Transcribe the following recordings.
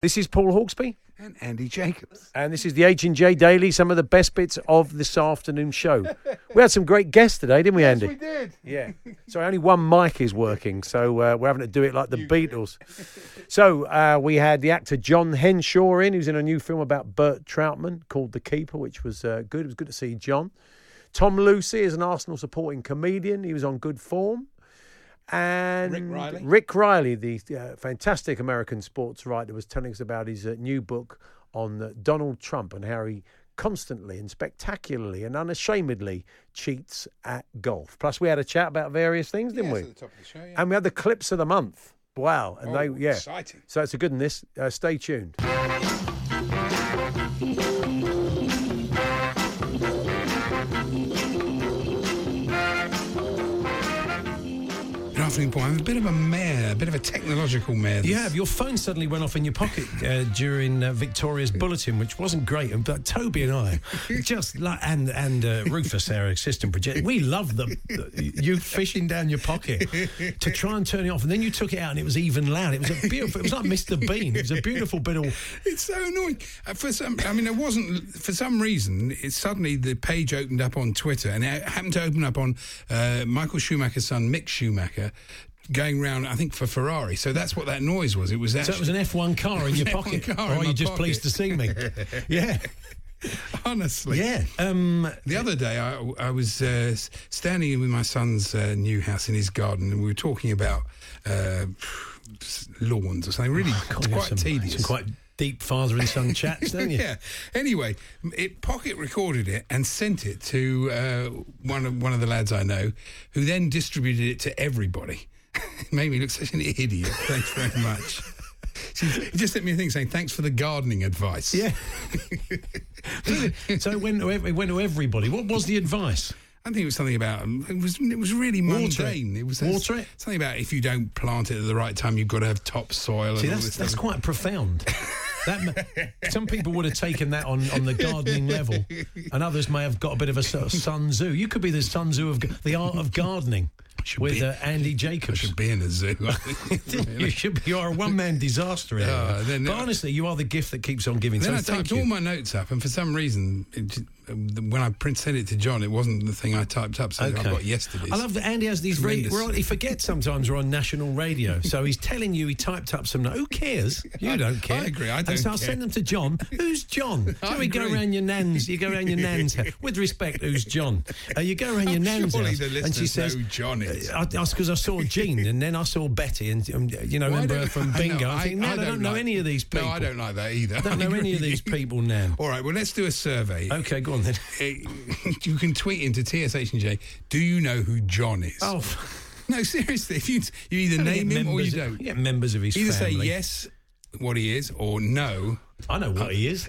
This is Paul Hawksby. And Andy Jacobs. And this is the H&J Daily, some of the best bits of this afternoon show. we had some great guests today, didn't we, Andy? Yes, we did. Yeah. So only one mic is working, so uh, we're having to do it like the Beatles. so uh, we had the actor John Henshaw in, who's in a new film about Bert Trautmann called The Keeper, which was uh, good. It was good to see John. Tom Lucy is an Arsenal supporting comedian. He was on good form. And Rick Reilly. Rick Reilly, the uh, fantastic American sports writer, was telling us about his uh, new book on uh, Donald Trump and how he constantly and spectacularly and unashamedly cheats at golf. Plus, we had a chat about various things, didn't Yes, we? at the top of the show, yeah. And we had the clips of the month. Wow! And Oh, they, yeah, exciting. So it's a good one. This, uh, stay tuned. Paul. I'm a bit of a mare, a bit of a technological mare. You have. Your phone suddenly went off in your pocket uh, during uh, Victoria's bulletin, which wasn't great. And but Toby and I, just like and and uh, Rufus, our assistant project, we loved the you fishing down your pocket to try and turn it off, and then you took it out and it was even loud. It was a beautiful. It was like Mr. Bean. It was a beautiful bit of. It's so annoying. Uh, for some, I mean, it wasn't for some reason. It suddenly the page opened up on Twitter, and it happened to open up on uh, Michael Schumacher's son, Mick Schumacher, going round. I think for Ferrari. So that's what that noise was. It was that. So it was an F1 car in your pocket. car or in are you just pocket. pleased to see me? yeah. honestly. Yeah. Um, The other day, I, I was uh, standing in with my son's uh, new house in his garden, and we were talking about uh, lawns or something. Really, Oh, God, it's you have quite some, tedious. Some quite deep father and son chats, don't you? yeah. Anyway, it pocket recorded it and sent it to uh, one of one of the lads I know, who then distributed it to everybody. It made me look such an idiot. Thanks very much. He just sent me a thing saying thanks for the gardening advice. Yeah. so it went, it went to everybody. What was the advice? I think it was something about um, it was it was really Water it. mundane. It was Water it? something about if you don't plant it at the right time, you've got to have topsoil. See, and all that's that's quite profound. That some people would have taken that on, on the gardening level, and others may have got a bit of a sort of Sun Tzu. You could be the Sun Tzu of the art of gardening should with be- uh, Andy I Jacobs. should be in a zoo. You should be. You are a one man disaster. Ah, then- but honestly, you are the gift that keeps on giving. Then so I typed you. all my notes up, and for some reason, it, when I print sent it to John, it wasn't the thing I typed up. So I got yesterday's. I love that Andy has these. We're on, he forgets sometimes we're on national radio, so he's telling you he typed up some. No who cares? You don't care. I agree, I don't so I'll send them to John. Who's John? I So we go around your nan's. You go around your nan's. house. With respect, who's John? Uh, you go around your nan's house, the and she says, know who John is. I, that's because I saw Jean, and then I saw Betty, and um, you know, Well, remember don't- from I know, Bingo. I, think, no, I, don't, know like- any of these people. No, I don't like that either. I don't know any of these people now. All right, well, let's do a survey. Okay, go on then. Uh, you can tweet into TSH and J. Do you know who John is? Oh, no, seriously. If you you either name him or you don't. Get members of his Either family. say yes, what he is, or no. I know what he is.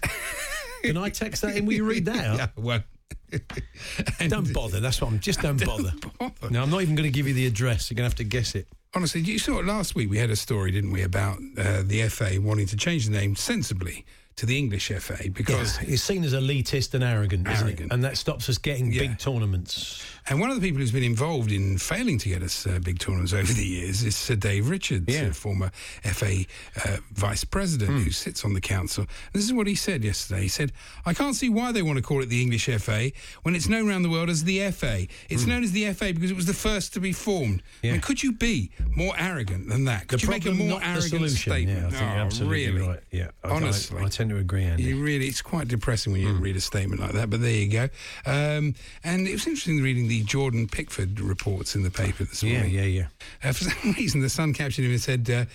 Can I text that in? Will you read that out? Yeah, well, Don't bother. That's what I'm. Just don't bother. bother. No, I'm not even going to give you the address. You're going to have to guess it. Honestly, you saw it last week. We had a story, didn't we, about uh, the FA wanting to change the name sensibly to the English FA because It's seen as elitist and arrogant, isn't Arrogant. And that stops us getting Yeah. big tournaments. And one of the people who's been involved in failing to get us uh, big tournaments over the years is Sir Dave Richards, Yeah. a former FA uh, vice president Hmm. who sits on the council. This is what he said yesterday. He said, I can't see why they want to call it the English FA when it's known around the world as the FA. It's known as the FA because it was the first to be formed. Hmm. Yeah. I mean, could you be more arrogant than that? Could the you make a more arrogant solution. statement? Yeah, I think oh, absolutely really? right. Yeah, I- I- Honestly. I, tend to agree, Andy. You really, it's quite depressing when you read a statement like that. But there you go. Um, and it was interesting reading the Jordan Pickford reports in the paper this morning. yeah, yeah. Uh, for some reason, the Sun captured him and said uh,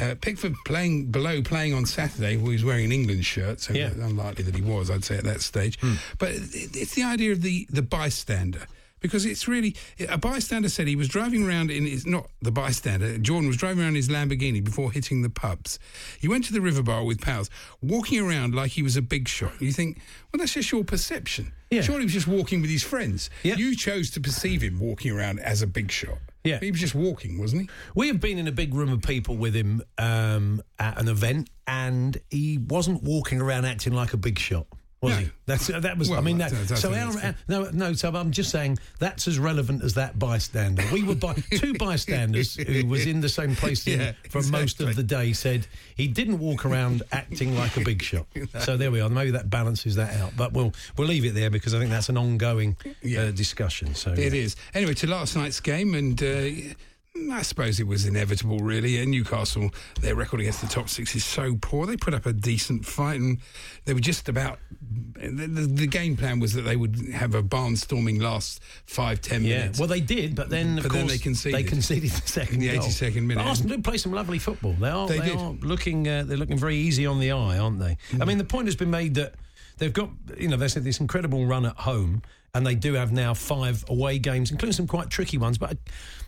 uh, Pickford playing below playing on Saturday. Well, he was wearing an England shirt, so Yeah. Unlikely that he was. I'd say at that stage. But it's the idea of the the bystander. Because it's really a bystander said he was driving around in his not the bystander. Jordan was driving around his Lamborghini before hitting the pubs. He went to the river bar with pals, walking around like he was a big shot. You think, well, that's just your perception. Yeah. Surely he was just walking with his friends. You chose to perceive him walking around as a big shot. Yeah. he was just walking, wasn't he? We have been in a big room of people with him um, at an event, and he wasn't walking around acting like a big shot. Was No. he? That's that was. I mean, that- that, that's- so that's- our, no, no. So I'm just saying that's as relevant as that bystander. We were by, two bystanders who was in the same place Yeah, for most of the day. Said he didn't walk around acting like a big shot. So there we are. Maybe that balances that out. But we'll we'll leave it there because I think that's an ongoing Yeah. uh, discussion. So It yeah. is. Anyway, to last night's game, and uh, I suppose it was inevitable, really. And Newcastle, their record against the top six is so poor. They put up a decent fight, and they were just about. The, the, the game plan was that they would have a barnstorming last five, ten Yeah, minutes. well, they did, but then of But then course they conceded. They conceded the second In the 82nd minute. But Arsenal did play some lovely football. They are. they, they are looking. Uh, they're looking very easy on the eye, aren't they? Mm. I mean, the point has been made that they've got. You know, they said this incredible run at home, and they do have now five away games, including some quite tricky ones. But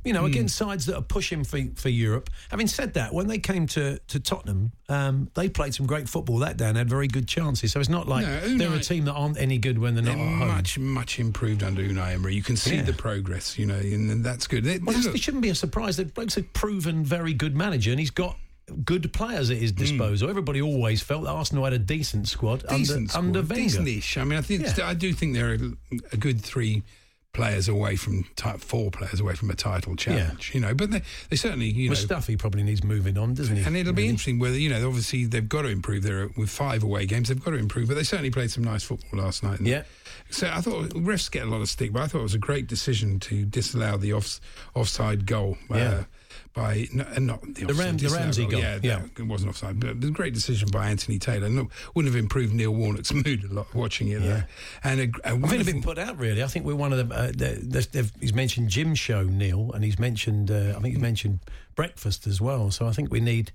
you Mm. know, against sides that are pushing for for Europe. Having said that, when they came to to Tottenham, um, they played some great football that day and had very good chances. So it's not like No, they're a team that aren't any good when they're They're not at home. much, much improved under Unai Emery. You can see Yeah. the progress, you know, and that's good. They- Well, look, it shouldn't be a surprise. That bloke's a proven very good manager, and he's got good players at his disposal. Everybody always felt that Arsenal had a decent squad Hmm. decent under, squad, under Wenger. decent-ish. I mean, I think Yeah. I do think they're a, a good three players away from ti four players away from a title challenge. You know, but they, they certainly you know. Mustafi probably needs moving on, doesn't he? and it'll be interesting whether you know. Obviously, they've got to improve. They're with five away games. They've got to improve, but they certainly played some nice football last night. Yeah. So I thought refs get a lot of stick, but I thought it was a great decision to disallow the off, offside goal. uh, Yeah. By no, uh, not the, offside, Ram- the Ramsey goal, Yeah, yeah. it wasn't offside, but it was a great decision by Anthony Taylor. No, wouldn't have improved Neil Warnock's mood a lot watching it there. And a, a I think they've wonderful- been put out really. I think we're one of them. Uh, they- they've- they've- he's mentioned Jim Show Neil, and he's mentioned. Uh, I think he's mentioned breakfast as well. So I think we need.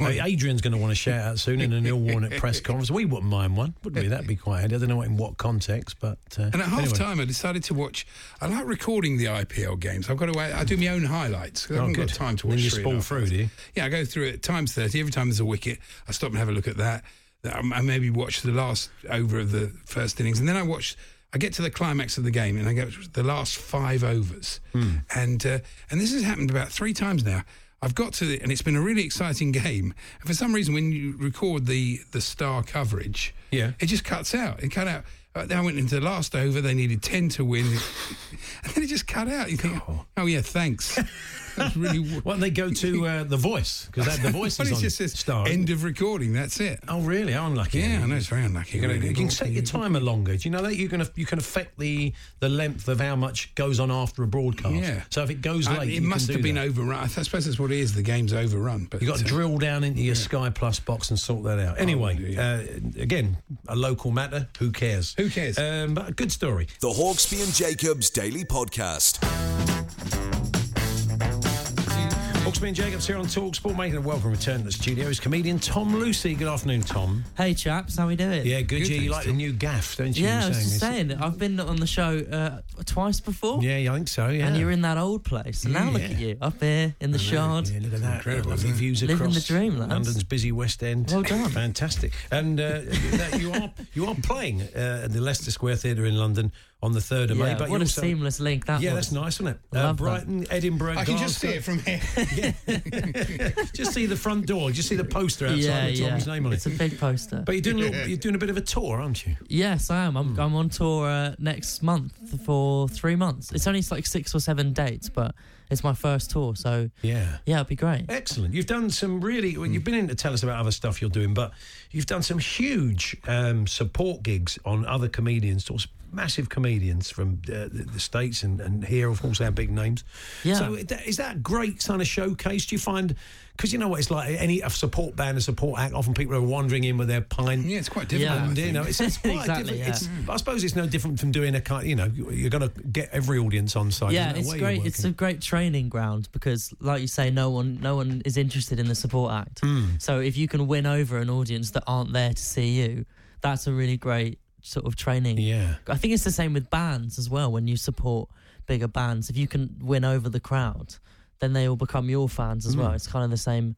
Uh, Adrian's going to want to shout out soon in a Neil Warnock press conference. We wouldn't mind one, wouldn't we? That'd be quite handy. I don't know in what context, but uh, And at half time, I decided to watch. I like recording the IPL games. I've got to. I do my own highlights. I Oh, haven't got time to watch. then you three spool and a half through, do you? Yeah, I go through it times thirty. Every time there's a wicket, I stop and have a look at that. I maybe watch the last over of the first innings, and then I watch. I get to the climax of the game, and I go to the last five overs, Hmm. and uh, and this has happened about three times now. I've got to, the, and it's been a really exciting game. And for some reason, when you record the the star coverage, Yeah. it just cuts out. It cut out. Uh, then I went into the last over. They needed ten to win, and then it just cut out. You think, oh, yeah, thanks. That's really. Well, they go to uh, the Voice because they had the Voice Well, is it on just says Star. end of recording. That's it. Oh, really? How unlucky. Yeah, I know it's very unlucky. You, can- really. you can set your timer longer. Do you know that you can you can affect the the length of how much goes on after a broadcast? Yeah. So if it goes Uh, late, it you can must do have been that. overrun. I suppose that's what it is. The game's overrun. But You got to uh, drill down into your Sky Plus box and sort that out. Anyway, yeah. uh, again, a local matter. Who cares? Who cares? Um, but a good story. The Hawksby and Jacobs Daily Podcast. Hawksby and Jacobs here on Talk Sport, making a welcome return to the studio is comedian Tom Lucy. Good afternoon, Tom. Hey chaps, how we doing? Yeah, good. Good, yeah, you like the new gaff, don't you? Yeah, I was just this? saying, I've been on the show uh, twice before, Yeah, yeah, I think so. Yeah, and you're in that old place. And now look Yeah. at you up here in the shard. Yeah, look at that. Incredible, Lovely isn't views Living across the dream, lads. London's busy West End. Well done. Fantastic. And uh, you are you are playing uh, at the Leicester Square Theatre in London on the third of May. But what a also- seamless link that Yeah, was. that's nice, isn't it? I Uh, love that. Brighton, Edinburgh, I can just see it from here. Just see the front door. Just see the poster outside yeah, with yeah. Tommy's name on it. It's a big poster. But you're doing a little, you're doing a bit of a tour, aren't you? Yes, I am. I'm, Hmm. I'm on tour uh, next month for three months. It's only like six or seven dates, but it's my first tour, so Yeah. yeah, it'd be great. Excellent. You've done some really. Well, you've been in to tell us about other stuff you're doing, but you've done some huge um, support gigs on other comedians, sort of massive comedians from uh, the, the states and, and here, of course, our big names. Yeah. So is that a great kind of showcase? Do you find? Because you know what it's like. Any a support band, a support act. Often people are wandering in with their pint. Yeah, it's quite difficult. Yeah. And, you know, it's, it's quite Exactly, different. yeah. It's, I suppose it's no different from doing a kind. You know, you're going to get every audience on side. yeah, it's great. It's a great training ground because, like you say, no one, no one is interested in the support act. Hmm. So if you can win over an audience that aren't there to see you, that's a really great sort of training. yeah. I think it's the same with bands as well. When you support bigger bands, if you can win over the crowd, then they will become your fans as Hmm. well. It's kind of the same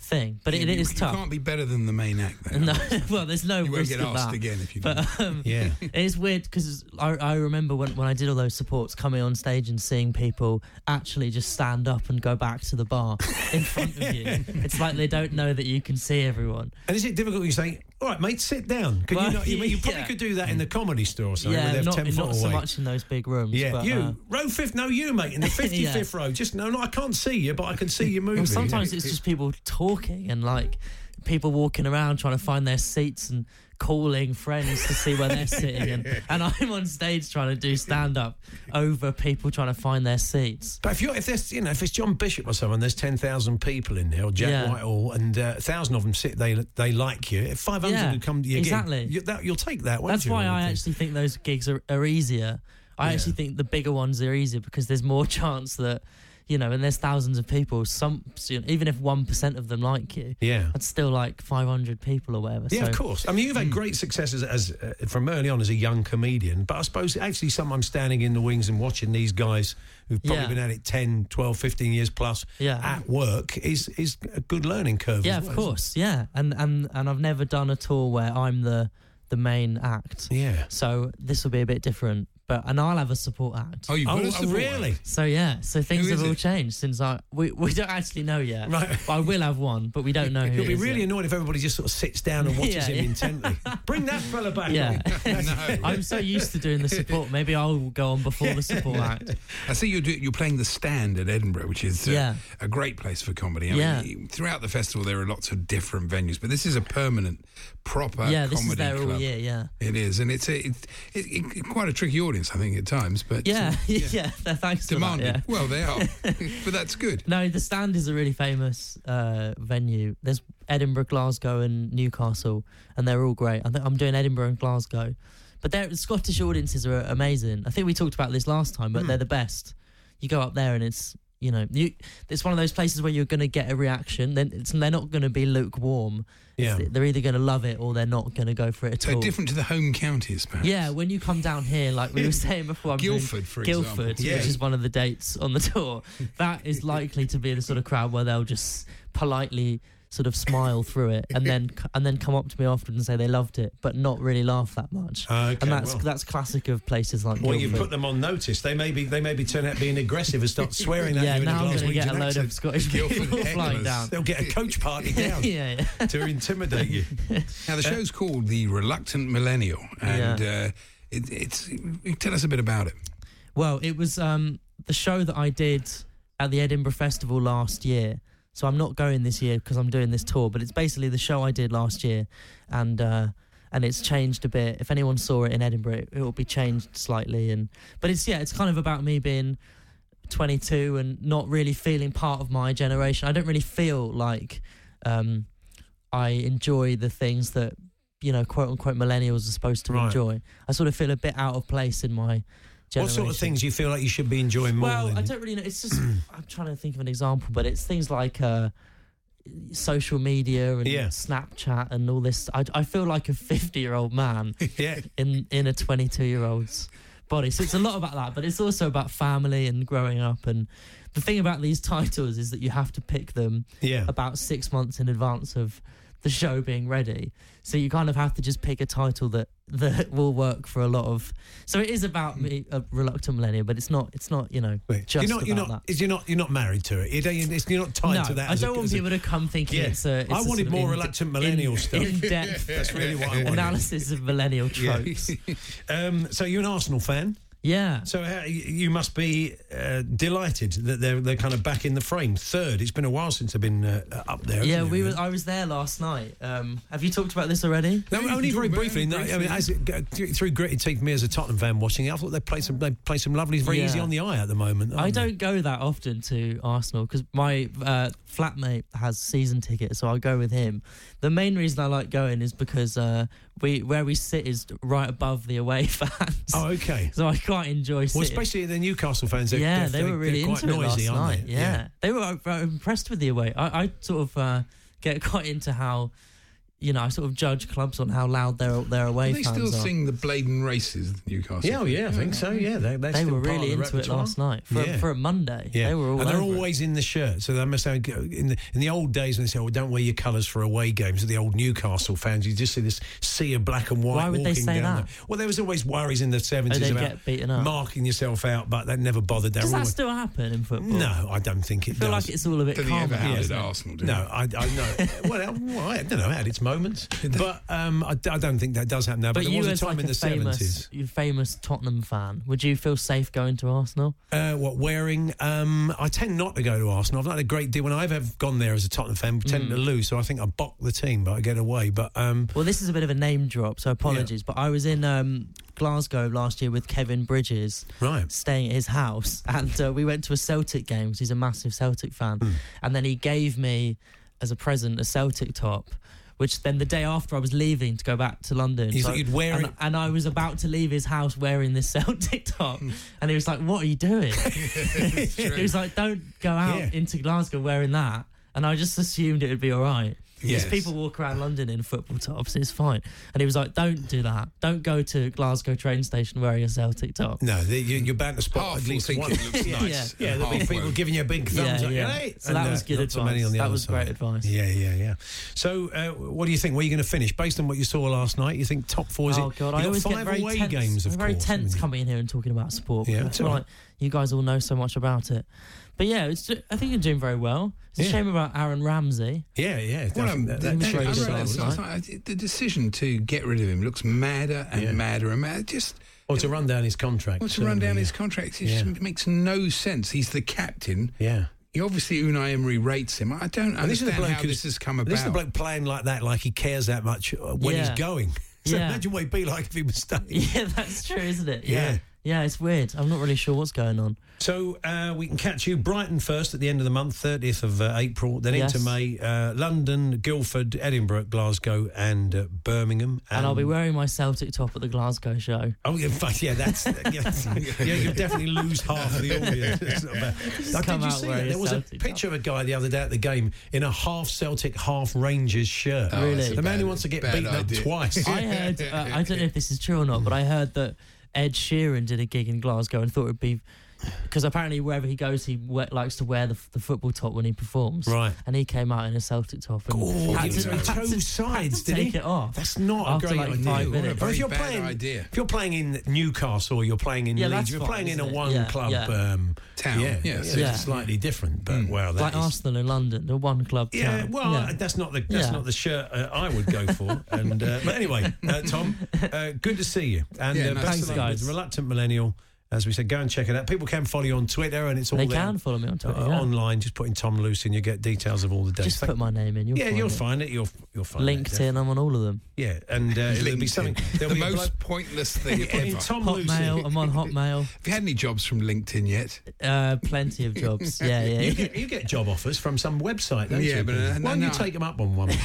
thing, but it, you, it is you tough. You can't be better than the main act. Then. No, well, there's no you won't get asked that. again if you. But um, Yeah. it's weird because I, I remember when, when I did all those supports, coming on stage and seeing people actually just stand up and go back to the bar in front of you. It's like they don't know that you can see everyone. And is it difficult? You say, "All right, mate, sit down." Can Well, you not? You, you probably yeah. could do that in the comedy store or something. where yeah, they're not, ten not foot so much in those big rooms. Yeah, but, you uh, row fifth. No, you mate in the fifty fifth row. Just no, no. I can't see you, but I can see you moving. Well, sometimes it's just people talking and like people walking around trying to find their seats and calling friends to see where they're sitting. And, and I'm on stage trying to do stand up over people trying to find their seats. But if you're if there's you know if it's John Bishop or someone, there's ten thousand people in there, or Jack Yeah. Whitehall, and uh, a thousand of them sit. They they like you. If five hundred Yeah, would come to your exactly. gig, you, that, you'll take that. Won't That's you, why I think? actually think those gigs are, are easier. I Yeah. actually think the bigger ones are easier because there's more chance that, you know, and there's thousands of people. Some, you know, even if one percent of them like you, Yeah. that's still like 500 people or whatever. Yeah, so, of course. I mean, you've had great success as, uh, from early on as a young comedian, but I suppose actually sometimes standing in the wings and watching these guys who've probably Yeah. been at it 10, 12, 15 years plus Yeah. at work is is a good learning curve. Yeah, as of course. Yeah, and and and I've never done a tour where I'm the the main act. Yeah. So this will be a bit different. But and I'll have a support act. oh, you've Oh, got a oh, support really? act. So yeah, so things have all it? changed since I we, we don't actually know yet. Right. But I will have one, but we don't know who. You'll be is really yet. annoyed if everybody just sort of sits down and watches Yeah, him yeah. intently. Bring that fella back. Yeah. No. I'm so used to doing the support. Maybe I'll go on before the support act. I see you're, do, you're playing the Stand at Edinburgh, which is uh, Yeah. a great place for comedy. I Yeah. mean, throughout the festival, there are lots of different venues, but this is a permanent, proper yeah, this comedy is there club. all year. Yeah. It is, and it's a, it's it, it, quite a tricky audience, I think, at times. But Yeah, uh, yeah. Thanks to that, demanding. yeah. Well, they are, but that's good. No, the stand is a really famous uh, venue. There's Edinburgh, Glasgow, and Newcastle, and they're all great. I think I'm doing Edinburgh and Glasgow, but the Scottish audiences are amazing. I think we talked about this last time, but they're the best. You go up there and it's you know you it's one of those places where you're going to get a reaction. Then it's, they're not going to be lukewarm. Yeah. It's- they're either going to love it or they're not going to go for it at So all. different to the home counties, perhaps. Yeah, when you come down here, like we were saying before, I'm Guildford, for Guildford, example. Yeah. which is one of the dates on the tour, that is likely to be the sort of crowd where they'll just politely sort of smile through it and then and then come up to me afterwards and say they loved it, but not really laugh that much. Okay, and that's well. that's classic of places like Well, you put them on notice. They may be they may be turn out being aggressive and start swearing at yeah, you in a now I'm going to get a load accent. of Scottish Guildford people flying down. They'll get a coach party down yeah, yeah. to intimidate you. Now the show's called the Reluctant Millennial, and uh, it, it's tell us a bit about it. Well, it was um, the show that I did at the Edinburgh Festival last year. So I'm not going this year because I'm doing this tour, but it's basically the show I did last year, and uh, and it's changed a bit. If anyone saw it in Edinburgh, it, it will be changed slightly. And but it's yeah, it's kind of about me being 22 and not really feeling part of my generation. I don't really feel like um, I enjoy the things that you know, quote unquote, millennials are supposed to Right. enjoy. I sort of feel a bit out of place in my What sort of things you feel like you should be enjoying more Well, than I don't really know. It's just I'm trying to think of an example, but it's things like uh, social media and Yeah. Snapchat and all this. I, I feel like a 50 year old man yeah. in in a 22 year old's body. So it's a lot about that, but it's also about family and growing up. And the thing about these titles is that you have to pick them Yeah. about six months in advance of the show being ready. So you kind of have to just pick a title that that will work for a lot of. So it is about me, a reluctant millennial, but it's not. It's not. You know, Wait, just you're not. You're about not. that. Is you're not. You're not married to it. You don't, it's- you're not tied no, to that. I don't want as a- people to come thinking Yeah. it's a. It's I a wanted sort of more in- reluctant millennial in, stuff. In depth. That's really what I wanted. Analysis of millennial Yeah. tropes. Um, so you're an Arsenal fan. Yeah. So uh, you must be uh, delighted that they're they're kind of back in the frame. Third. It's been a while since they've been uh, up there. Yeah, we were, I was there last night. Um, have you talked about this already? No, you only very talk about briefly. No, I mean, as it, through, through gritted teeth, me as a Tottenham fan watching it, I thought they played some they play some lovely, very Yeah. easy on the eye at the moment. I aren't they? don't go that often to Arsenal because my uh, flatmate has season tickets, so I go with him. The main reason I like going is because uh, we where we sit is right above the away fans. Oh, okay. So I quite enjoy Well, sitting. especially the Newcastle fans. They're, yeah, they're, they were really into it noisy, last night. they? Yeah. they were uh, impressed with the away. I, I sort of uh, get quite into how, you know, I sort of judge clubs on how loud their their away they fans still are. sing the Blaydon Races, Newcastle. Yeah, oh, yeah, I think so. Yeah, they, they're they still were really of the into it last night for, Yeah. for a Monday. Yeah, They were all and they're over it. always in the shirt. So they must have in the in the old days when they say, "Oh, don't wear your colours for away games." The old Newcastle fans, you just see this sea of black and white. Why would they walking say down that? there. Well, there was always worries in the oh, seventies they'd about get beaten up. marking yourself out, but that never bothered. They Does were that always- still happen in football? no, I don't think it I feel does. like it's all a bit Don't think it calmer. ever now, had isn't at it? Arsenal, No. I, I know. well, well, I don't know. It its moments, but um, I, I don't think that does happen now. But, But you, was a time like in the seventies. you famous Tottenham fan, would you feel safe going to Arsenal? Uh, what wearing? Um, I tend not to go to Arsenal. I've not had a great deal when I've ever gone there as a Tottenham fan. Tend Mm. to lose, so I think I bock the team, but I get away. But um, Well, this is a bit of a name drop, so apologies. But I was in um, Glasgow last year with Kevin Bridges, right, staying at his house, and uh, we went to a Celtic game he's a massive Celtic fan. Hmm. And then he gave me, as a present, a Celtic top. Which then the day after I was leaving to go back to London, You thought you'd wear and, it? and I was about to leave his house wearing this Celtic top, and he was like, "What are you doing?" he was like, "Don't go out Yeah. into Glasgow wearing that." And I just assumed it would be all right. Because Yes. people walk around London in football tops, it's fine. And he was like, "Don't do that. Don't go to Glasgow train station wearing a Celtic top." no, the, you, you're bound to spot Half at will least one. it looks Yeah. nice. Yeah, there'll be people giving you a big thumbs Yeah, up. yeah. Hey! So that And, was uh, good not many advice. on the That other was great advice. Yeah, yeah, yeah. So, uh, what do you think? Where are you going to finish based on what you saw last night? You think top four? Is oh it? god, you I always five get very away tense. games, of I'm very course, tense coming in here and talking about sport. Yeah, because I it's feel all like you guys all know so much about it. But yeah, it's, ju- I think you're doing very well. It's a shame about Aaron Ramsey. Yeah, yeah. Well, um, that- the, that- was I very read good that last last night. night. The decision to get rid of him looks madder and Yeah. madder and madder. Just or to run down his contract. well, to run down certainly, his contract, it Yeah. just makes no sense. He's the captain. Yeah. He obviously Unai Emery rates him. I don't And this is the understand bloke how this has come about. This is the bloke playing like that, like he cares that much uh, when Yeah. he's going. So Yeah. imagine what he'd be like if he was staying. Yeah, that's true, isn't it? Yeah. Yeah. Yeah, it's weird. I'm not really sure what's going on. So uh, we can catch you Brighton first at the end of the month, 30th of uh, April, then Yes. into May, uh, London, Guildford, Edinburgh, Glasgow, and uh, Birmingham. And I'll be Um, wearing my Celtic top at the Glasgow show. Oh yeah, fuck, yeah, that's yeah, yeah. You'll definitely lose half of the audience. It's not bad. Now, come did you out see that? There was a Celtic picture of a guy the other day at the game in a half Celtic, half Rangers shirt. Oh, Really? The man bad- who wants to get beaten idea. up twice. I heard, uh, I don't know if this is true or not, but I heard that Ed Sheeran did a gig in Glasgow and thought it would be. Because apparently, wherever he goes, he we- likes to wear the, the football top when he performs. Right. And he came out in a Celtic top and Oh, had he to, was on had two to- sides, had to did he? take it off. That's not After a great like idea. five What a minutes. Or if you're bad playing, idea. if you're playing in Newcastle or you're playing in Yeah, Leeds, that's you're fine, playing in a isn't it? one Yeah, club yeah. um, Town, Yeah, yes. yeah, Yeah. it's slightly different. But well, that like is- Arsenal in London, the one club. Yeah, town. well, Yeah. that's not the that's Yeah. not the shirt uh, I would go for. and uh, but anyway, uh, Tom, uh, good to see you. And Yeah, uh, nice best to of see luck you. with reluctant millennial. As we said, go and check it out. People can follow you on Twitter, and it's all they there, can follow me on Twitter. uh, yeah. online. Just put in Tom Lucy, and you get details of all the days. Just Thank- put my name in. You'll yeah, find you'll it. find it. You'll you'll find it. LinkedIn. I'm on all of them. Yeah, and uh, there'll be something. There'll the be most bloke- pointless thing put in ever. Tom Lucy. Hotmail. I'm on Hotmail. Have you had any jobs from LinkedIn yet? Uh, plenty of jobs. Yeah, yeah. You get, you get job offers from some website, don't Yeah, you? but, uh, why no, don't you no. take them up on one?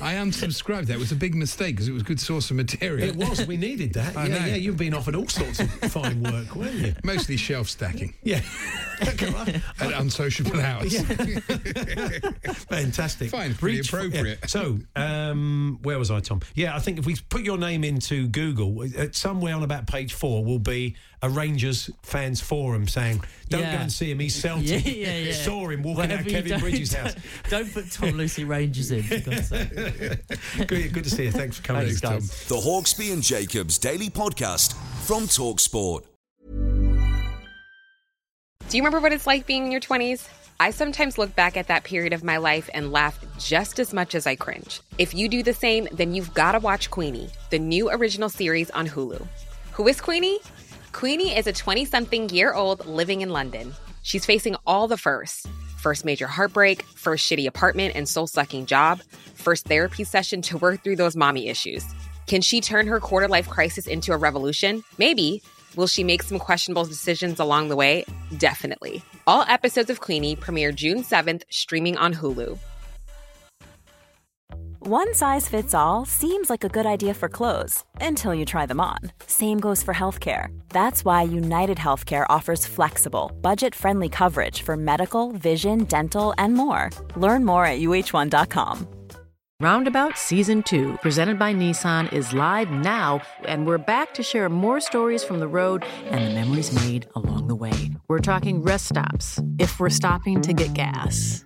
I unsubscribed. That was a big mistake because it was a good source of material. It was. We needed that. I yeah, know. yeah. You've been offered all sorts of fine work, weren't you? Mostly shelf stacking Yeah. at unsociable hours. Fantastic. Fine, pretty Reach for- appropriate. yeah. So, um, where was I, Tom? Yeah, I think if we put your name into Google, uh, somewhere on about page four will be a Rangers fans forum saying, "Don't Yeah. go and see him. He's Celtic." Yeah, yeah, yeah. Saw him walking Whatever out Kevin don't- Bridges' house. Don't put Tom Lucy Rangers in. for good, good to see you. Thanks for coming. Thanks, Tom. The Hawksby and Jacobs Daily Podcast from Talksport. Do you remember what it's like being in your 20s? I sometimes look back at that period of my life and laugh just as much as I cringe. If you do the same, then you've got to watch Queenie, the new original series on Hulu. Who is Queenie? Queenie is a 20 something year old living in London. She's facing all the firsts first major heartbreak, first shitty apartment and soul sucking job, first therapy session to work through those mommy issues. Can she turn her quarter life crisis into a revolution? Maybe. Will she make some questionable decisions along the way? Definitely. All episodes of Queenie premiere June 7th, streaming on Hulu. One size fits all seems like a good idea for clothes until you try them on. Same goes for healthcare. That's why United Healthcare offers flexible, budget friendly coverage for medical, vision, dental, and more. Learn more at uh1.com. Roundabout Season 2, presented by Nissan, is live now, and we're back to share more stories from the road and the memories made along the way. We're talking rest stops. If we're stopping to get gas,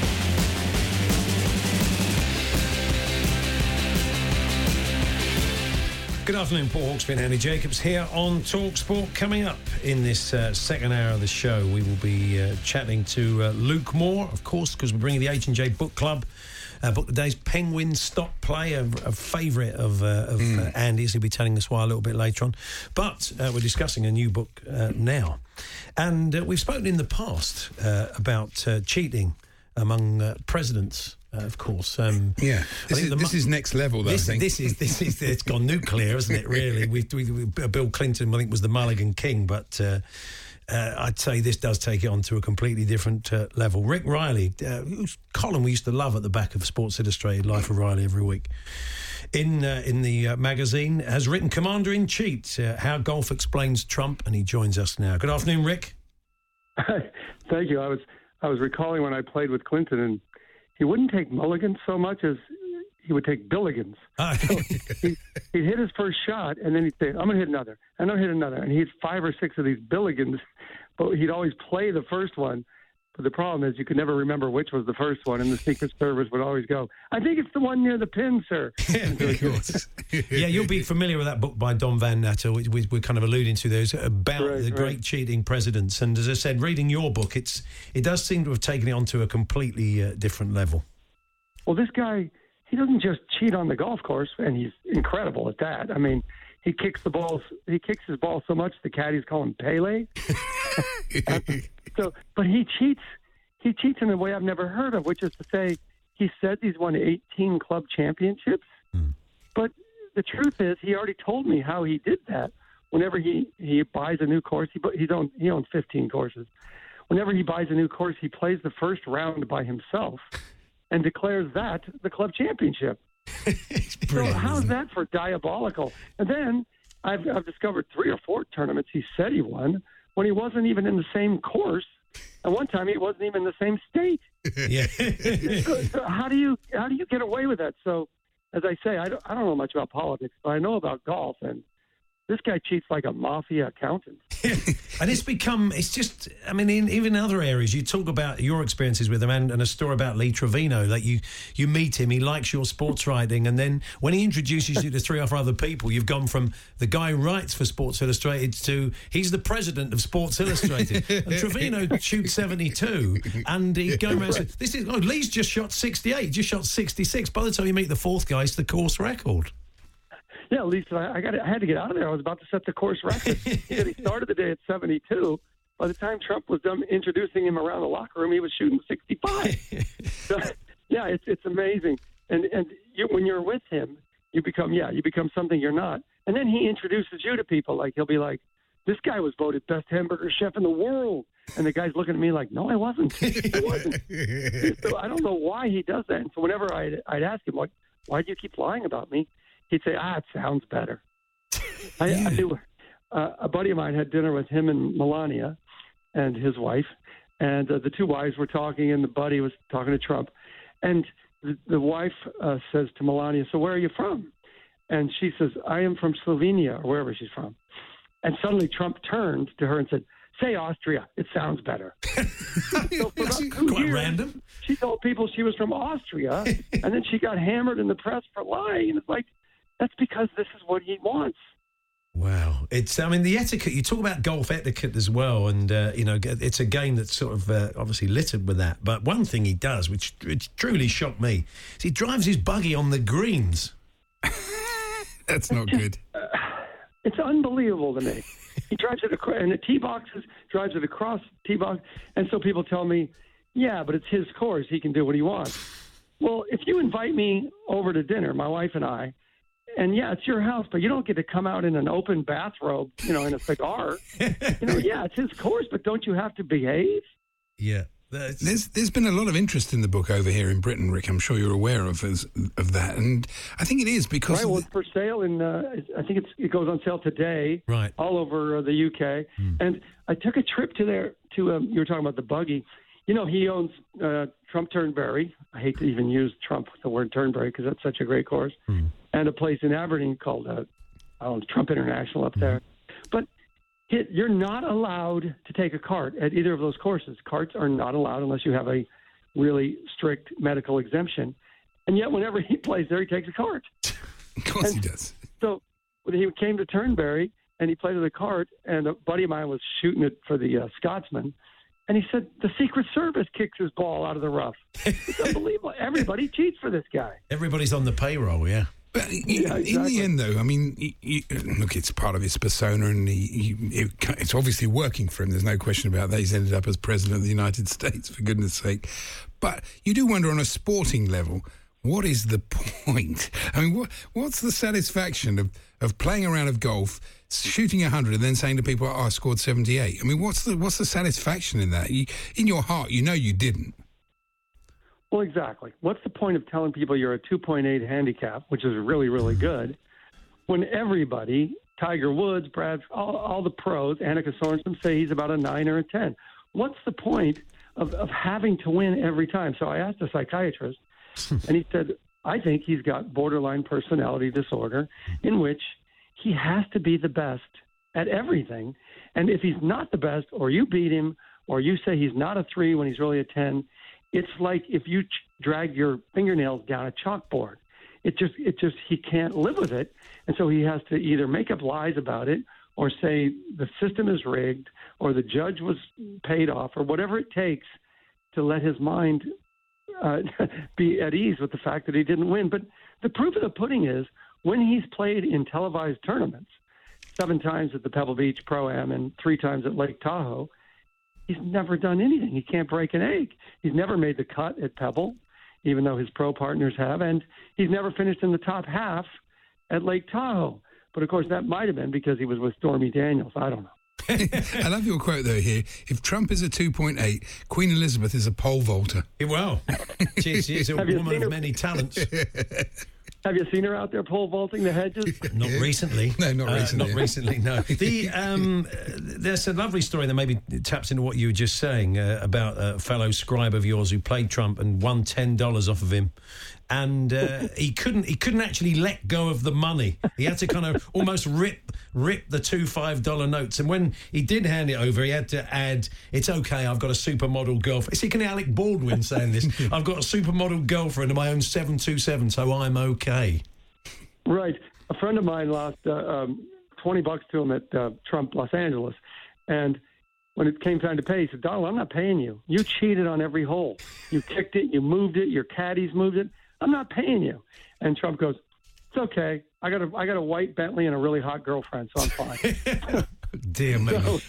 Good afternoon, Paul Hawksby and Andy Jacobs here on Talksport. Coming up in this uh, second hour of the show, we will be uh, chatting to uh, Luke Moore, of course, because we're bringing the H&J Book Club. Uh, book today's Penguin Stop Play, a, a favourite of, uh, of uh, Andy's. He'll be telling us why a little bit later on. But uh, we're discussing a new book uh, now. And uh, we've spoken in the past uh, about uh, cheating among uh, presidents. Uh, of course, um, Yeah, this, is, this mu- is next level, though. this, I think. this is this is it's gone nuclear, isn't it? Really, we, we, we Bill Clinton, I think, was the Mulligan King, but uh, uh, I'd say this does take it on to a completely different uh, level. Rick Reilly, uh, whose column we used to love at the back of Sports Illustrated, Life of Reilly, every week. In uh, in the uh, magazine, has written Commander in Cheat: uh, How Golf Explains Trump, and he joins us now. Good afternoon, Rick. Thank you. I was I was recalling when I played with Clinton, and he wouldn't take mulligans so much as he would take billigans. Ah, So he, he'd hit his first shot, and then he'd say, "I'm going to hit another," and I'm going to hit another, and he'd five or six of these billigans, but he'd always play the first one. But the problem is, you could never remember which was the first one, and the Secret Service would always go, "I think it's the one near the pin, sir." yeah, you'll be familiar with that book by Don Van Natta, which we, we're kind of alluding to those about Right, the right. great cheating presidents. And as I said, reading your book, it's it does seem to have taken it onto a completely uh, different level. Well, this guy, he doesn't just cheat on the golf course, and he's incredible at that. I mean, he kicks the balls, he kicks his ball so much the caddies call him Pele. so, but he cheats. He cheats in a way I've never heard of, which is to say, he says he's won 18 club championships, hmm. but the truth is, he already told me how he did that. Whenever he he buys a new course, he he's own, he owns 15 courses. Whenever he buys a new course, he plays the first round by himself and declares that the club championship. so how's that for diabolical? And then I've, I've discovered three or four tournaments he said he won when he wasn't even in the same course. And one time he wasn't even in the same state. Yeah. so, so how do you how do you get away with that? So, as I say, I don't, I don't know much about politics, but I know about golf, and this guy cheats like a mafia accountant. and it's become it's just i mean in, even in other areas you talk about your experiences with him and, and a story about lee trevino like you you meet him he likes your sports writing and then when he introduces you to three or four other people you've gone from the guy who writes for sports illustrated to he's the president of sports illustrated. And trevino shoots 72 and he's going around saying this is oh lee's just shot 68 just shot 66 by the time you meet the fourth guy it's the course record Yeah, at least I, I got I had to get out of there. I was about to set the course record. he said he started the day at 72, by the time Trump was done introducing him around the locker room, he was shooting 65. so, yeah, it's it's amazing. And and you, when you're with him, you become yeah, you become something you're not. And then he introduces you to people. Like he'll be like, "This guy was voted best hamburger chef in the world," and the guy's looking at me like, "No, I wasn't. I wasn't." so I don't know why he does that. And so whenever I'd, I'd ask him, like, "Why do you keep lying about me?" He'd say, "Ah, it sounds better." I, I do. Uh, a buddy of mine had dinner with him and Melania and his wife, and uh, the two wives were talking, and the buddy was talking to Trump, and the, the wife uh, says to Melania, "So where are you from?" And she says, "I am from Slovenia or wherever she's from." And suddenly Trump turned to her and said, "Say Austria. It sounds better." so for about two Quite years, random. She told people she was from Austria, and then she got hammered in the press for lying. And it's like that's because this is what he wants. Wow, it's I mean the etiquette. You talk about golf etiquette as well, and uh, you know it's a game that's sort of uh, obviously littered with that. But one thing he does, which, which truly shocked me, is he drives his buggy on the greens. That's not good. It's unbelievable to me. He drives it across, and the tee boxes drives it across tee box, and so people tell me, "Yeah, but it's his course. He can do what he wants." Well, if you invite me over to dinner, my wife and I, and yeah, it's your house, but you don't get to come out in an open bathrobe, you know, in a cigar. you know, yeah, it's his course, but don't you have to behave? Yeah. There's there's been a lot of interest in the book over here in Britain, Rick. I'm sure you're aware of as, of that, and I think it is because right. of Well, the- it's for sale in. Uh, I think it's it goes on sale today. Right. All over uh, the UK. And I took a trip to there. To um, you were talking about the buggy. You know, he owns uh, Trump Turnberry. I hate to even use Trump the word Turnberry because that's such a great course. And a place in Aberdeen called uh, I don't know, Trump International up there. But it, you're not allowed to take a cart at either of those courses. Carts are not allowed unless you have a really strict medical exemption. And yet, whenever he plays there, he takes a cart. Of course he does. So when he came to Turnberry and he played with a cart, and a buddy of mine was shooting it for the uh, Scotsman, and he said the Secret Service kicks his ball out of the rough. It's unbelievable. Everybody cheats for this guy. Everybody's on the payroll, yeah. But in, in the end, though, I mean, y y look, it's part of his persona, and he, he, it, it's obviously working for him. There's no question about that. He's ended up as president of the United States, for goodness' sake. But you do wonder, on a sporting level, what is the point? I mean, what, what's the satisfaction of, of playing a round of golf, shooting 100, and then saying to people, oh, I scored 78? I mean, what's the what's the satisfaction in that? You, in your heart, you know you didn't. Well, exactly. What's the point of telling people you're a 2.8 handicap, which is really, really good, when everybody, Tiger Woods, Brad, all, all the pros, Annika Sorenstam say he's about a nine or a 10. What's the point of, of having to win every time? So I asked a psychiatrist, and he said, I think he's got borderline personality disorder in which he has to be the best at everything. And if he's not the best, or you beat him, or you say he's not a three when he's really a 10, it's like if you ch- drag your fingernails down a chalkboard. It just, it just, he can't live with it. And so he has to either make up lies about it or say the system is rigged or the judge was paid off or whatever it takes to let his mind uh, be at ease with the fact that he didn't win. But the proof of the pudding is when he's played in televised tournaments, seven times at the Pebble Beach Pro Am and three times at Lake Tahoe, he's never done anything. He can't break an egg. He's never made the cut at Pebble, even though his pro partners have, and he's never finished in the top half at Lake Tahoe. But of course, that might have been because he was with Stormy Daniels. I don't know. I love your quote though here. If Trump is a 2.8, Queen Elizabeth is a pole vaulter. Well, she, she's a woman seen of many talents. Have you seen her out there pole vaulting the hedges? Not recently. No, not Uh, recently. not recently. No. The um, uh, there's a lovely story that maybe taps into what you were just saying uh, about a fellow scribe of yours who played Trump and won ten dollars off of him, and uh, he couldn't he couldn't actually let go of the money. He had to kind of almost rip rip the two five dollar notes, and when he did hand it over, he had to add, "It's okay, I've got a supermodel girlfriend." Is it Alec Baldwin saying this? I've got a supermodel girlfriend of my own seven two seven, so I'm okay. Right. A friend of mine lost uh, um, 20 bucks to him at uh, Trump Los Angeles. And when it came time to pay, he said, Donald, I'm not paying you. You cheated on every hole. You kicked it, you moved it, your caddies moved it. I'm not paying you. And Trump goes, It's okay. I got a I got a white Bentley and a really hot girlfriend, so I'm fine. Damn me. So,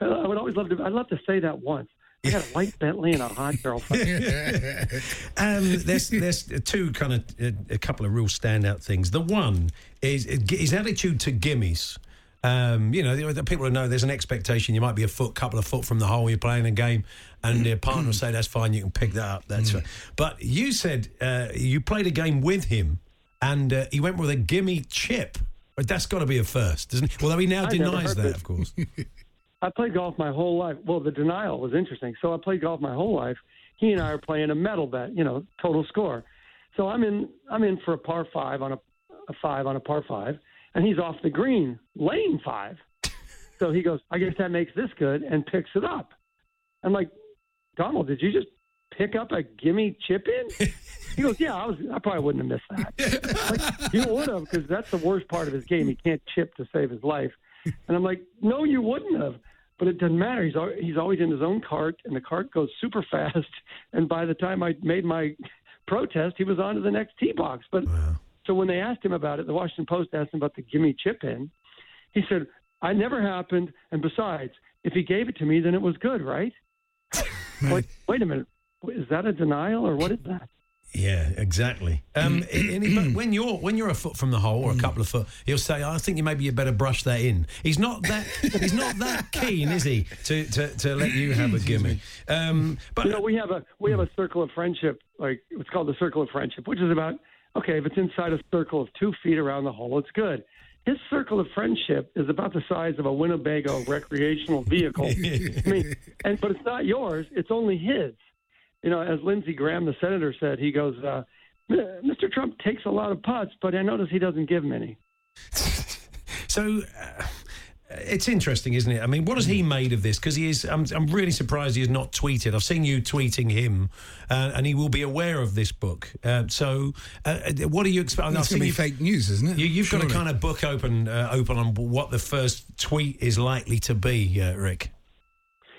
I would always love to. I'd love to say that once. I got a white Bentley and a hot girlfriend. Um, there's there's two kind of a couple of real standout things. The one is his attitude to gimmies. Um, you know, the people who know there's an expectation you might be a foot, couple of foot from the hole. You're playing a game, and your partner will say that's fine. You can pick that up. That's right. But you said uh, you played a game with him, and uh, he went with a gimme chip. But That's got to be a first, doesn't it? Although he now I denies that, this. of course. I played golf my whole life. Well, the denial was interesting. So I played golf my whole life. He and I are playing a medal bet, you know, total score. So I'm in I'm in for a par five on a, a five on a par five, and he's off the green, lane five. So he goes, I guess that makes this good, and picks it up. I'm like, Donald, did you just pick up a gimme chip in? He goes, Yeah, I was. I probably wouldn't have missed that. like, you would have, because that's the worst part of his game. He can't chip to save his life. And I'm like, No, you wouldn't have. But it doesn't matter. He's he's always in his own cart, and the cart goes super fast. And by the time I made my protest, he was on to the next tee box. But so when they asked him about it, the Washington Post asked him about the gimme chip in. He said, "I never happened, and besides, if he gave it to me, then it was good, right?" wait, wait a minute, is that a denial or what is that? Yeah, exactly. Um, and he- when you're when you're a foot from the hole or a couple of foot, he'll say, "I think you maybe you better brush that in." He's not that he's not that keen, is he, to, to, to let you have a gimme? Um, but you know, we have a we have a circle of friendship, like it's called the circle of friendship, which is about okay, if it's inside a circle of two feet around the hole, it's good. His circle of friendship is about the size of a Winnebago recreational vehicle. I mean, and but it's not yours; it's only his. You know, as Lindsey Graham, the senator, said, he goes, uh, "Mr. Trump takes a lot of putts, but I notice he doesn't give many." So uh, it's interesting, isn't it? I mean, what has he made of this? Because he is. I'm, I'm really surprised he has not tweeted. I've seen you tweeting him, uh, and he will be aware of this book. Uh, so, uh, what are you expecting? It's going to be fake news, isn't it? You, you've got a kind of book open uh, open on what the first tweet is likely to be, uh, Rick.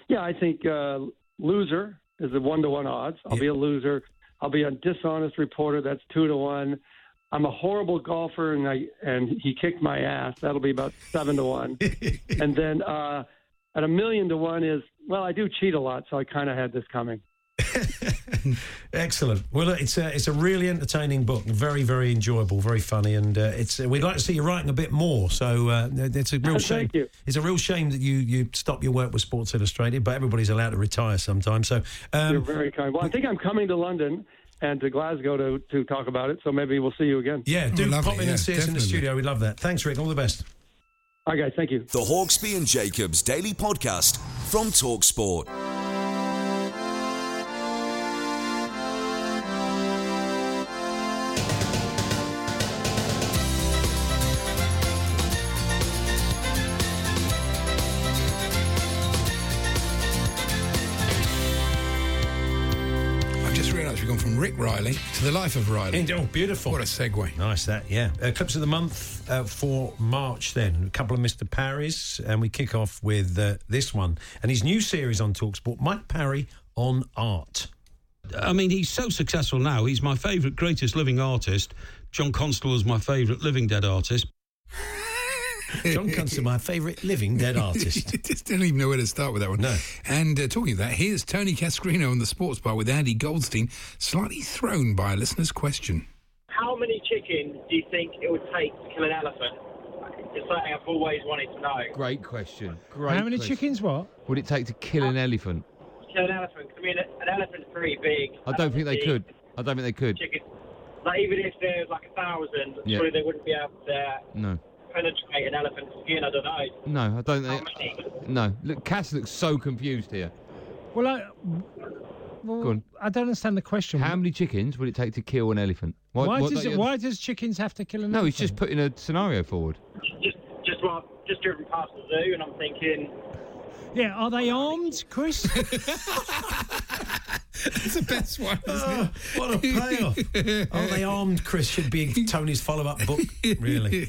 Yeah, I think uh, loser is a one to one odds. I'll be a loser. I'll be a dishonest reporter. That's two to one. I'm a horrible golfer, and I and he kicked my ass. That'll be about seven to one. and then uh, at a million to one is well, I do cheat a lot, so I kind of had this coming. Excellent. Well, it's a it's a really entertaining book, very very enjoyable, very funny, and uh, it's we'd like to see you writing a bit more. So uh, it's a real Thank shame. you. It's a real shame that you you stop your work with Sports Illustrated, but everybody's allowed to retire sometimes. So um, You're very kind. Well, I think I'm coming to London and to Glasgow to to talk about it. So maybe we'll see you again. yeah, do pop in and see us in the studio. We'd love that. Thanks, Rick. All the best. All right, guys. Thank you. The Hawksby and Jacobs Daily Podcast from Talksport. From Rick Reilly to the life of Riley. And- oh, beautiful. What a segue. Nice that, yeah. Uh, clips of the month uh, for March, then. A couple of Mr. Parrys, and we kick off with uh, this one and his new series on Talksport Mike Parry on art. I mean, he's so successful now. He's my favourite, greatest living artist. John Constable is my favourite living dead artist. John Constable, my favourite living dead artist. Just don't even know where to start with that one. No. And uh, talking of that, here's Tony Cascarino on the sports bar with Andy Goldstein, slightly thrown by a listener's question. How many chickens do you think it would take to kill an elephant? It's something I've always wanted to know. Great question. Great. How many question. chickens? What? would it take to kill an elephant? Kill an elephant. 'cause I mean, an elephant's pretty big. I don't think they could. I don't think they could. Chicken. Like even if there's like a thousand, Yeah. surely they wouldn't be able to No. Penetrate an elephant's skin. I don't know. No, I don't think. No. Look, Cass looks so confused here. Well, I, well, Go on. I don't understand the question. How many chickens would it take to kill an elephant? Why, what- does it, why does chickens have to kill an No, elephant? he's just putting a scenario forward. Just, just what? Just driven past the zoo, and I'm thinking, Yeah, are they armed, Chris? That's the best one. Oh, what a payoff. Are they armed, Chris? Should be Tony's follow up book, really.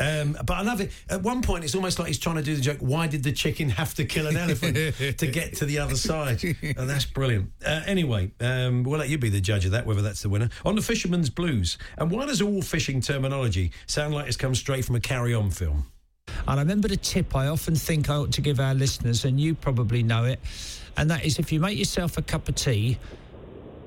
Um, but I love it. At one point, it's almost like he's trying to do the joke why did the chicken have to kill an elephant to get to the other side? And that's brilliant. Uh, anyway, um, we'll let you be the judge of that, whether that's the winner. On the Fisherman's Blues. And why does all fishing terminology sound like it's come straight from a carry on film? And I remember the tip I often think I ought to give our listeners, and you probably know it, and that is if you make yourself a cup of tea,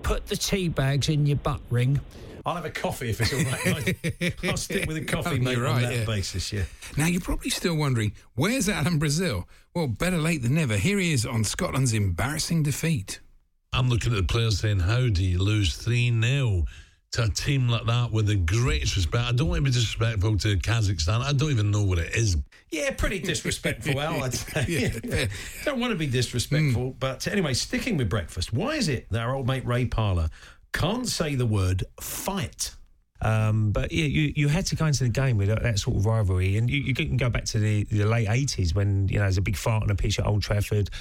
put the tea bags in your butt ring. I'll have a coffee if it's all right. I'll stick with a coffee, mate, you're on that yeah. basis, yeah. Now, you're probably still wondering, where's Alan Brazil? Well, better late than never. Here he is on Scotland's embarrassing defeat. I'm looking at the players saying, how do you lose 3 0 to a team like that with the greatest respect? I don't want to be disrespectful to Kazakhstan. I don't even know what it is. Yeah, pretty disrespectful, Al, I'd say. Don't want to be disrespectful. But anyway, sticking with breakfast, why is it that our old mate Ray Parlour can't say the word fight? Um, but yeah, you, you had to go into the game with that, that sort of rivalry, and you, you can go back to the, the late eighties when you know there's a big fight on a pitch at Old Trafford.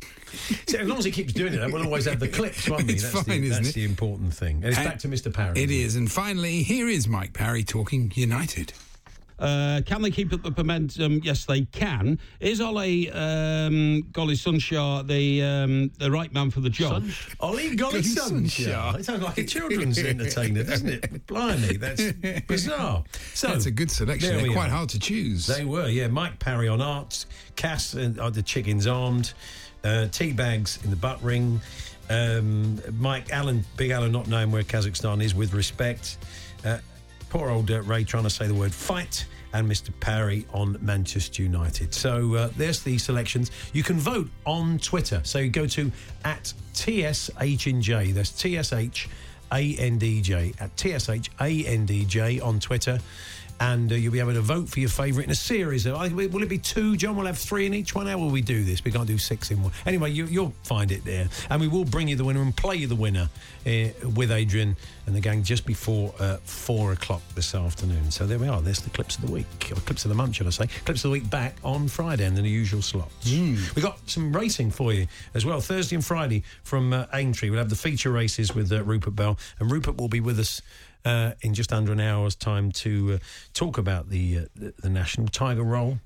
So as long as he keeps doing it, we'll always have the clips, won't we? It's that's fine, the, isn't that's it? the important thing. And it's And back to Mr. Parry. It is. And finally, here is Mike Parry talking United. Uh, can they keep up the momentum? Yes, they can. Is Ole um, Golly Sunshar the um, the right man for the job? Ollie Golly Sunshine. It sounds like a children's entertainer, doesn't it? Blimey, that's bizarre. So That's a good selection. They're quite are. hard to choose. They were, yeah. Mike Parry on arts, Cass and uh, the chickens armed, uh, tea bags in the butt ring. Um, Mike Allen, Big Allen, not knowing where Kazakhstan is with respect. Uh, poor old uh, Ray trying to say the word fight. And Mr. Parry on Manchester United. So uh, there's the selections. You can vote on Twitter. So you go to at TSHNJ. That's TSH ANDJ at T S H A N D J on Twitter. And uh, you'll be able to vote for your favourite in a series. Of, I- will it be two, John? We'll have three in each one. How will we do this? We can't do six in one. Anyway, you, you'll find it there. And we will bring you the winner and play you the winner uh, with Adrian and the gang just before uh, four o'clock this afternoon. So there we are. There's the clips of the week, or clips of the month, should I say. Clips of the week back on Friday and in the usual slots. We've got some racing for you as well. Thursday and Friday from uh, Aintree. We'll have the feature races with uh, Rupert Bell. And Rupert will be with us uh, in just under an hour's time to uh, talk about the, uh, the the national Tiger Roll.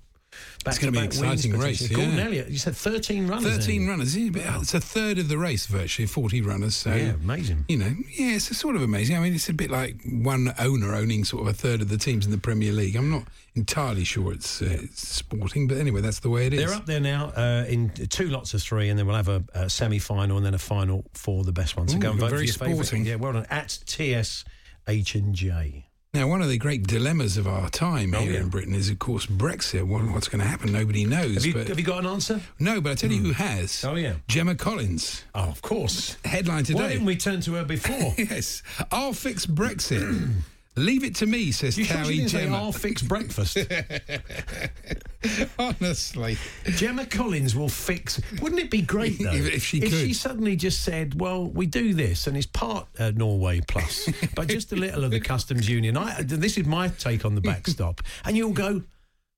It's gonna be an wins, exciting race, Gordon yeah. Elliott, you said 13 runners. 13 runners. Yeah, It's a third of the race, virtually, 40 runners. So, Yeah, amazing. You know, yeah, it's sort of amazing. I mean, it's a bit like one owner owning sort of a third of the teams in the Premier League. I'm not entirely sure it's, uh, it's sporting, but anyway, that's the way it is. They're up there now uh, in two lots of three, and then we'll have a, a semi-final and then a final for the best one. So Ooh, go and vote very for your favourite. Yeah, well done. At TS H and J. Now, one of the great dilemmas of our time oh, here in Britain is, of course, Brexit. What, what's going to happen? Nobody knows. Have you, but have you got an answer? no, but I tell you who hmm. has. Oh yeah, Gemma Collins. Oh, of course. Headline today. Why didn't we turn to her before? yes, I'll fix Brexit. Leave it to me, says You sure she Towie say, Gemma. "I'll fix breakfast"? Honestly, Gemma Collins will fix. Wouldn't it be great though If- if she if she suddenly just said, "Well, we do this, and it's part uh, Norway plus, but just a little of the customs union." I, this is my take on the backstop, and you'll go,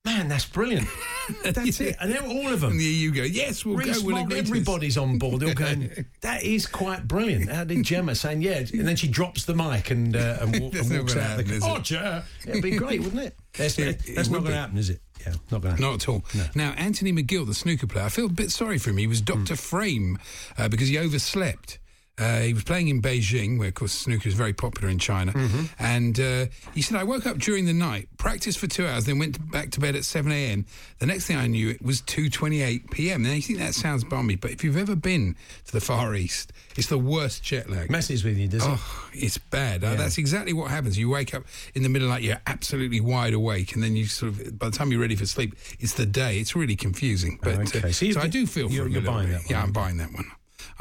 "Man, that's brilliant." That's it, and then all of them. And there you go. Yes, we'll Rees go. We'll Mogg, agree to this. everybody's on board. They're all going, that is quite brilliant. How did Gemma saying, yeah? And then she drops the mic and, uh, and, walk, and walks out the happen, it? Oh, Ger. It'd be great, wouldn't it? That's, It- that's it not going to happen, is it? Yeah, not going to happen. Not at all. Now, Anthony McGill, the snooker player, I feel a bit sorry for him. He was Dr. Frame uh, because he overslept. Uh, he was playing in Beijing, where, of course, snooker is very popular in China. And uh, he said, I woke up during the night, practiced for two hours, then went back to bed at 7 a.m. The next thing I knew, it was 2.28 p.m. Now, you think that sounds balmy, but if you've ever been to the Far East, it's the worst jet lag. Messes with you, does it? Oh, it's bad. Uh, that's exactly what happens. You wake up in the middle of the night, you're absolutely wide awake, and then you sort of, by the time you're ready for sleep, it's the day. It's really confusing. But Okay, uh, so so, you've I do feel for you're- a you're buying bit. that one, Yeah, I'm buying that one.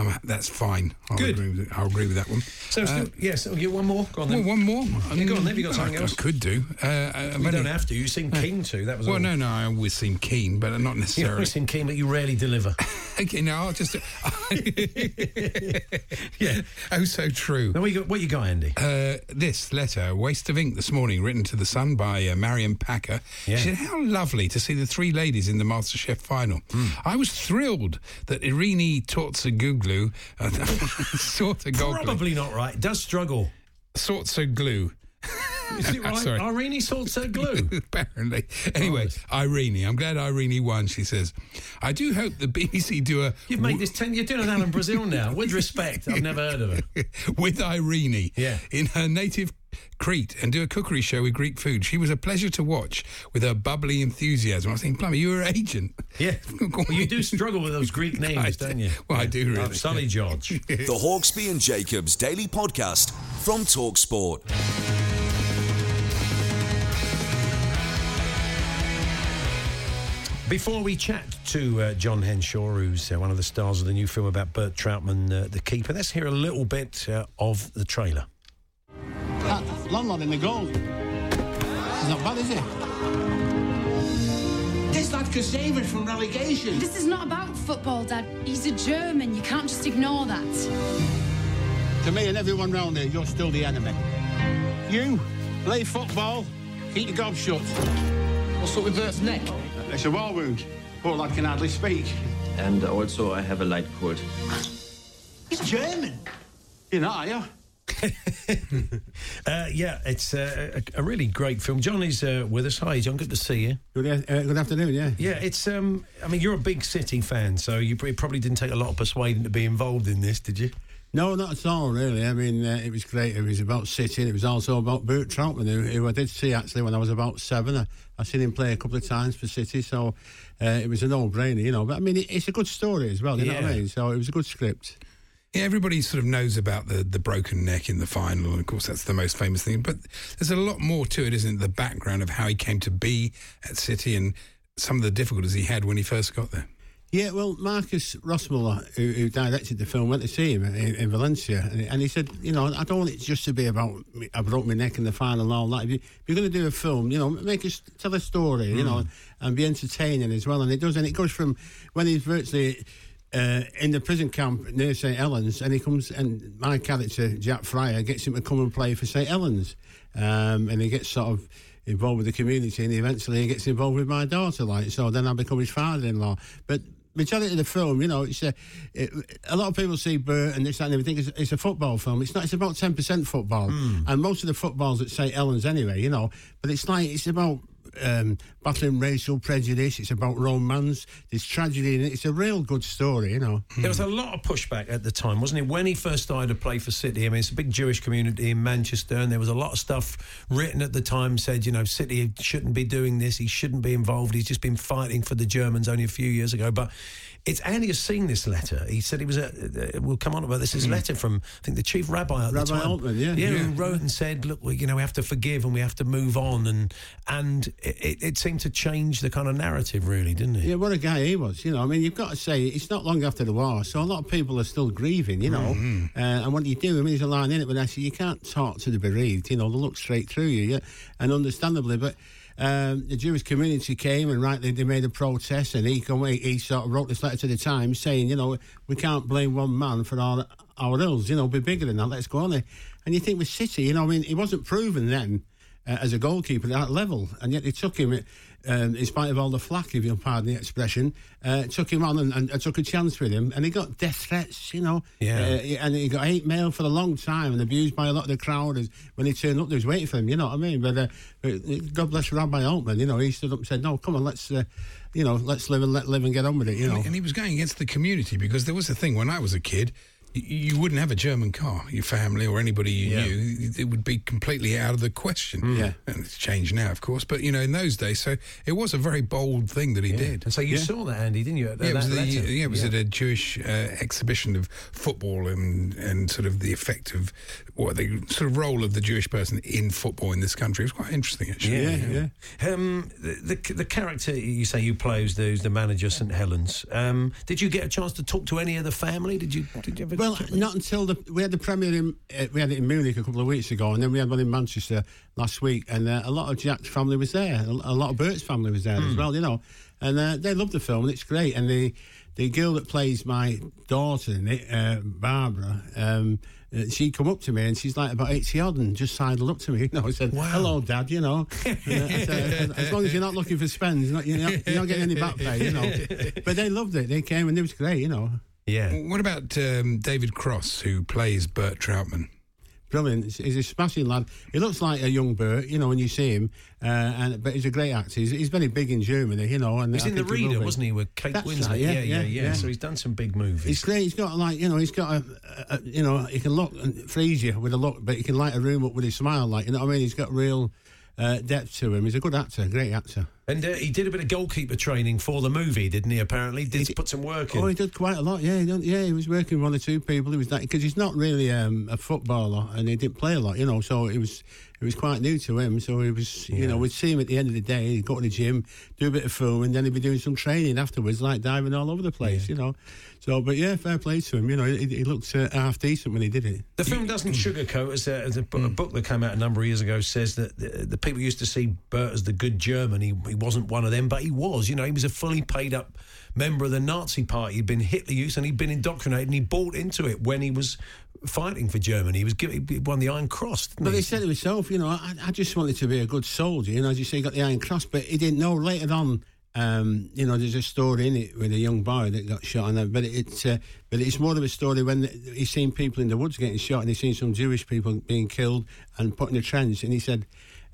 I'm, that's fine. I'll Good. Agree with it. I'll agree with that one. So, still, yes, I'll get one more. Go on well, one more. Yeah, go on, have you got I- something I, else? could do. Uh, uh, You don't have to. You seem keen to. That was Well, all. no, no. I always seem keen, but not You necessarily. always seem keen, but you rarely deliver. okay, no, I'll just. yeah. Oh, so true. Now, what you got, what you got Andy? Uh, this letter, Waste of Ink this morning, written to the Sun by uh, Marion Packer. Yeah. She said, How lovely to see the three ladies in the MasterChef final. Hmm. I was thrilled that Irini Tortsaguglu, uh, Sortagoglu, Probably not right. Does struggle. Sortsaglu. Is it right? Sorry. Irene sorts her glue. Apparently. Anyway, Irene, I'm glad Irene won, she says. I do hope the BBC do a. You've made this ten. You're doing an Alan Brazil now. With respect, I've never heard of her. with Irene Yeah. in her native Crete and do a cookery show with Greek food. She was a pleasure to watch with her bubbly enthusiasm. I was thinking, Plummy, you were an agent. Yeah. well, you do struggle with those Greek names, don't you? Well, I do really. Oh, Sully George. The Hawksby and Jacobs Daily Podcast from Talksport. Before we chat to uh, John Henshaw, who's uh, one of the stars of the new film about Bert Trautmann, uh, the keeper, let's hear a little bit uh, of the trailer. That landlord in the goal. He's not bad, is he? This lad could save us from relegation. This is not about football, Dad. He's a German. You can't just ignore that. To me and everyone round here, you're still the enemy. You play football, keep your gob shut. What's up with Bert's neck? It's a war wound. Poor lad can hardly speak. And also, I have a light cold. He's German. You're not, are you? Uh, yeah, it's uh, a, a really great film. John is uh, with us. Hi, John. Good to see you. Good, uh, good afternoon. Yeah. Yeah, it's. Um, I mean, you're a big City fan, so you it probably didn't take a lot of persuading to be involved in this, did you? No, not at all, really. I mean, uh, it was great. It was about City, and it was also about Bert Trautmann, who, who I did see actually when I was about seven. I, I seen him play a couple of times for City, so uh, it was a no-brainer, you know. But I mean, it, it's a good story as well, you know what I mean? So it was a good script. Yeah, everybody sort of knows about the, the broken neck in the final, and of course that's the most famous thing. But there's a lot more to it, isn't it? The background of how he came to be at City and some of the difficulties he had when he first got there. Yeah, well, Marcus Rosenmüller, who, who directed the film, went to see him in, in Valencia, and, and he said, you know, I don't want it just to be about me, I broke my neck in the final and all that. If, you, if you're going to do a film, you know, make us tell a story, you hmm. know, and be entertaining as well. And it does, and it goes from when he's virtually. Uh, in the prison camp near St Helens, and he comes and my character Jack Friar gets him to come and play for St Helens, um, and he gets sort of involved with the community, and eventually he gets involved with my daughter. Like so, then I become his father-in-law. But majority of the film, you know, it's a, it, a lot of people see Bert and this that, and everything. It's, it's a football film. It's not. It's about ten percent football, and most of the footballs at St Helens anyway. You know, but it's like it's about. Um, battling racial prejudice. It's about romance. There's tragedy in it. It's a real good story, you know. There was a lot of pushback at the time, wasn't it? When he first started to play for City, I mean, it's a big Jewish community in Manchester, and there was a lot of stuff written at the time said, you know, City shouldn't be doing this, he shouldn't be involved, he's just been fighting for the Germans only a few years ago. But it's Andy has seen this letter. He said it was a. Uh, we'll come on about this. This letter from I think the chief rabbi at Rabbi the time. Altmann, yeah. yeah, Yeah. who wrote and said, look, we, you know, we have to forgive and we have to move on, and and it, it seemed to change the kind of narrative, really, didn't it? Yeah, what a guy he was. You know, I mean, you've got to say it's not long after the war, so a lot of people are still grieving. You know, uh, and what do you do? I mean, there's a line in it, but actually, you can't talk to the bereaved. You know, they look straight through you, yeah, and understandably, but. Um, the Jewish community came and rightly they made a protest, and he he, sort of wrote this letter to the Times saying, you know, we can't blame one man for our our ills. You know, be bigger than that. Let's go on there. And you think with City, you know, I mean, he wasn't proven then uh, as a goalkeeper at that level, and yet they took him, um, in spite of all the flack, if you'll pardon the expression, uh, took him on and, and, and took a chance with him, and he got death threats, you know, Yeah. uh, and he got hate mail for a long time and abused by a lot of the crowd as, when he turned up. They was waiting for him, you know what I mean? But, uh, but God bless Rabbi Altmann, you know, he stood up and said, "No, come on, let's, uh, you know, let's live and let live and get on with it," you know. And he was going against the community because there was a thing when I was a kid. You wouldn't have a German car, your family or anybody you Yeah. knew. It would be completely out of the question. Yeah. And it's changed now, of course. But, you know, in those days, so it was a very bold thing that he did. And so you Yeah. saw that, Andy, didn't you? Yeah, it was, the, yeah, it was Yeah. at a Jewish uh, exhibition of football and, and sort of the effect of what the sort of role of the Jewish person in football in this country. It was quite interesting, actually. Yeah, yeah. Um, the, the the character you say you play who's the, the manager of St Helens. Um, did you get a chance to talk to any of the family? Did you? Did you ever Well, not until the we had the premiere in uh, we had it in Munich a couple of weeks ago, and then we had one in Manchester last week, and uh, a lot of Jack's family was there, a, lot of Bert's family was there as well, you know, and uh, they loved the film, and it's great. And the the girl that plays my daughter in it, uh, Barbara. Um, uh, she come up to me and she's like about 80 odd and just sidled up to me. You know, I said, "Hello, Dad." You know, uh, said, as long as you're not looking for spends, you're not, you're not, you're not getting any back pay. You know, but they loved it. They came and it was great. You know. Yeah. What about um, David Kross, who plays Bert Trautmann? brilliant. He's, he's a smashing lad. He looks like a young Bert, you know, when you see him. Uh, and but he's a great actor. He's, he's very big in Germany, you know. And He's I in The think he Reader, be. wasn't he, with Kate That's Winslet? right, yeah, yeah, yeah, yeah, yeah. So he's done some big movies. He's great. He's got like you know, he's got a, a, a you know, he can look and freeze you with a look, but he can light a room up with his smile. Like you know what I mean? He's got real uh, depth to him. He's a good actor, great actor. And uh, he did a bit of goalkeeper training for the movie, didn't he? Apparently, did put some work in. Oh, he did quite a lot. Yeah, he done, yeah, he was working with one or two people. He was that because he's not really um, a footballer and he didn't play a lot, you know. So it was it was quite new to him. So he was, you know, we'd see him at the end of the day. He'd go to the gym, do a bit of film, and then he'd be doing some training afterwards, like diving all over the place, you know. So, but yeah, fair play to him. You know, he, he looked uh, half decent when he did it. The film doesn't sugarcoat, as, a, as a, bu- a book that came out a number of years ago says that the, the people used to see Bert as the good German. He, he wasn't one of them, but he was. You know, he was a fully paid up member of the Nazi Party. He'd been Hitler Youth and he'd been indoctrinated and he bought into it when he was fighting for Germany. He was given, he won the Iron Cross. didn't But he? he said to himself, you know, I, I just wanted to be a good soldier. You know, as you say, he got the Iron Cross, but he didn't know later on. Um, you know, there's a story in it with a young boy that got shot, and but it's uh, but it's more of a story when he's seen people in the woods getting shot, and he's seen some Jewish people being killed and put in a trench, and he said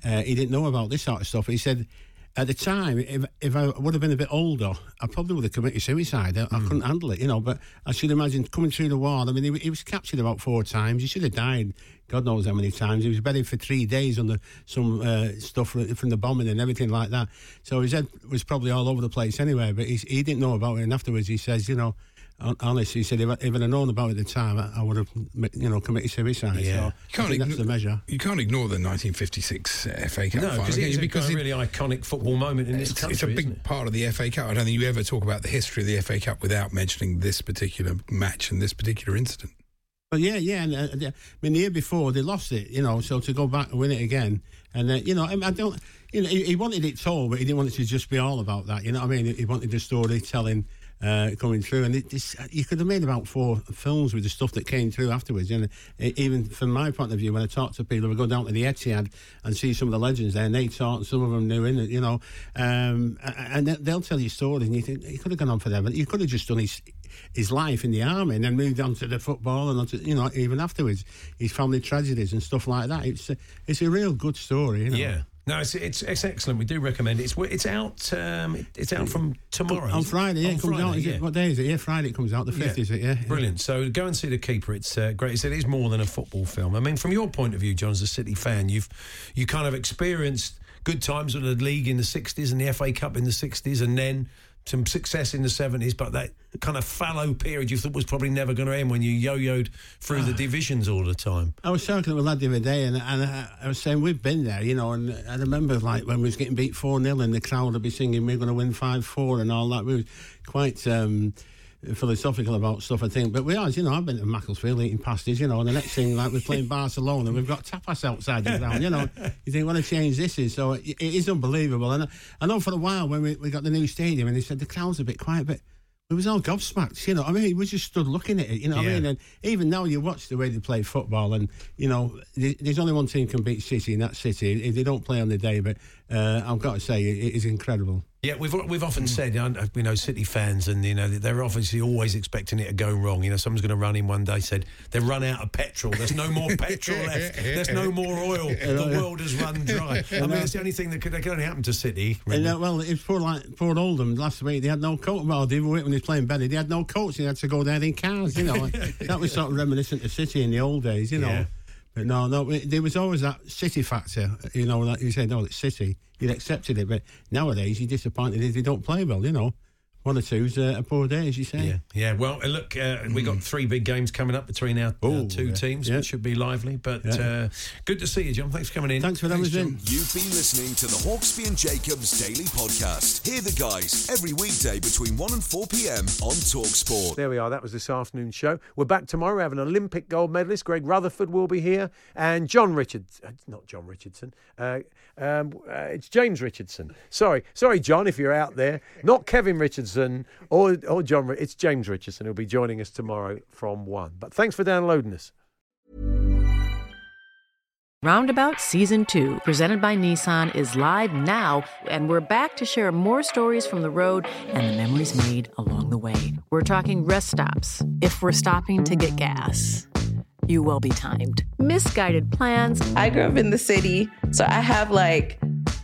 uh, he didn't know about this sort of stuff. He said at the time, if if I would have been a bit older, I probably would have committed suicide. I, I couldn't handle it, you know. But I should imagine coming through the war. I mean, he, he was captured about four times. He should have died. God knows how many times. He was buried for three days under some uh, stuff from the bombing and everything like that. So his head was probably all over the place anyway. But he's, he didn't know about it. And afterwards, he says, you know. Hon- Honestly, he said, if, I, if I'd have known about it at the time, I, I would have, you know, committed suicide. Yeah. So You can't I think that's the measure. You can't ignore the 1956 uh, FA Cup no, final because it's you? a, because a it- really iconic football moment in this country. it's a isn't big it? part of the FA Cup. I don't think you ever talk about the history of the FA Cup without mentioning this particular match and this particular incident. But yeah, yeah, and uh, yeah, I mean the year before they lost it, you know, so to go back and win it again, and uh, you know, I, I don't, you know, he, he wanted it told, but he didn't want it to just be all about that, you know what I mean? He wanted the storytelling uh, coming through, and it, this, you could have made about four films with the stuff that came through afterwards. And uh, even from my point of view, when I talk to people, we go down to the Etihad and see some of the legends there, and they talk, and some of them knew in it, you know, um, and they- they'll tell you stories, and you think he could have gone on for them, but You could have just done his his life in the army and then moved on to the football and on to, you know even afterwards his family tragedies and stuff like that. It's a, it's a real good story. You know? Yeah. No, it's, it's it's excellent. We do recommend it. It's it's out um, it's out from tomorrow on? Friday. Yeah, On it comes out. Friday, Is it, what day is it? Yeah, Friday it comes out. The fifth Yeah. is it? Yeah, Brilliant. So go and see the keeper. It's uh, great. It's- It is more than a football film. I mean, from your point of view, John, as a City fan, you've you kind of experienced good times with the league in the '60s and the FA Cup in the '60s, and then some success in the '70s. But that kind of fallow period you thought was probably never going to end when you yo-yoed through Ah. the divisions all the time. I was talking to a lad the other day, and, and I, I was saying we've been there, you know. And I remember like when we was getting beat four 0 and the crowd would be singing "We're going to win five four and all that. We were quite um, philosophical about stuff. I think, but we are, you know. I've been to Macclesfield eating pasties, you know. And the next thing, like we're playing Barcelona, and we've got tapas outside the ground, you know. You think what a change this is. So it, it is unbelievable. And I, I know for a while when we, we got the new stadium, and they said the crowd's a bit quiet, but. it was all gobsmacked, you know. I mean, we just stood looking at it, you know. what I mean, and even now you watch the way they play football, and you know, there's only one team can beat City, and that's City. If they don't play on the day, but uh, I've got to say, it, is incredible. Yeah, we've we've often said, uh, you know, City fans, and you know, they're obviously always expecting it to go wrong. You know, someone's going to run in one day, said they've run out of petrol. There's no more petrol left. There's no more oil. The world has run dry. I mean, it's the only thing that could, that could only happen to City. really. And uh, well, it was poor like poor Oldham last week. They had no coach. Well, they were when he was playing Benny. They had no coach. They had to go there in cars. You know, that was sort of reminiscent of City in the old days. You know. Yeah. No, no, there was always that City factor. You know, you said, no, it's City. You'd accepted it, but nowadays you're disappointed if they don't play well. You know, one or two's uh, a poor day, as you say. Yeah, yeah. Well, uh, look, uh, we got three big games coming up between our, our two yeah. teams, Yeah. which should be lively. But Yeah. uh, good to see you, John. Thanks for coming in. Thanks for having us in. You've been listening to the Hawksby and Jacobs Daily Podcast. Hear the guys every weekday between 1 and 4 p.m. on Talksport. There we are. That was this afternoon's show. We're back tomorrow. We have an Olympic gold medalist. Greg Rutherford will be here. And John Richards. uh, Not John Richardson. Uh, um, uh, it's James Richardson. Sorry. Sorry, John, if you're out there. Not Kevin Richardson or, or John. It's James Richardson who'll be joining us tomorrow from 1. But thanks for downloading us. Roundabout Season 2, presented by Nissan, is live now, and we're back to share more stories from the road and the memories made along the way. We're talking rest stops, if we're stopping to get gas. you will be timed. Misguided plans. I grew up in the city, so I have like,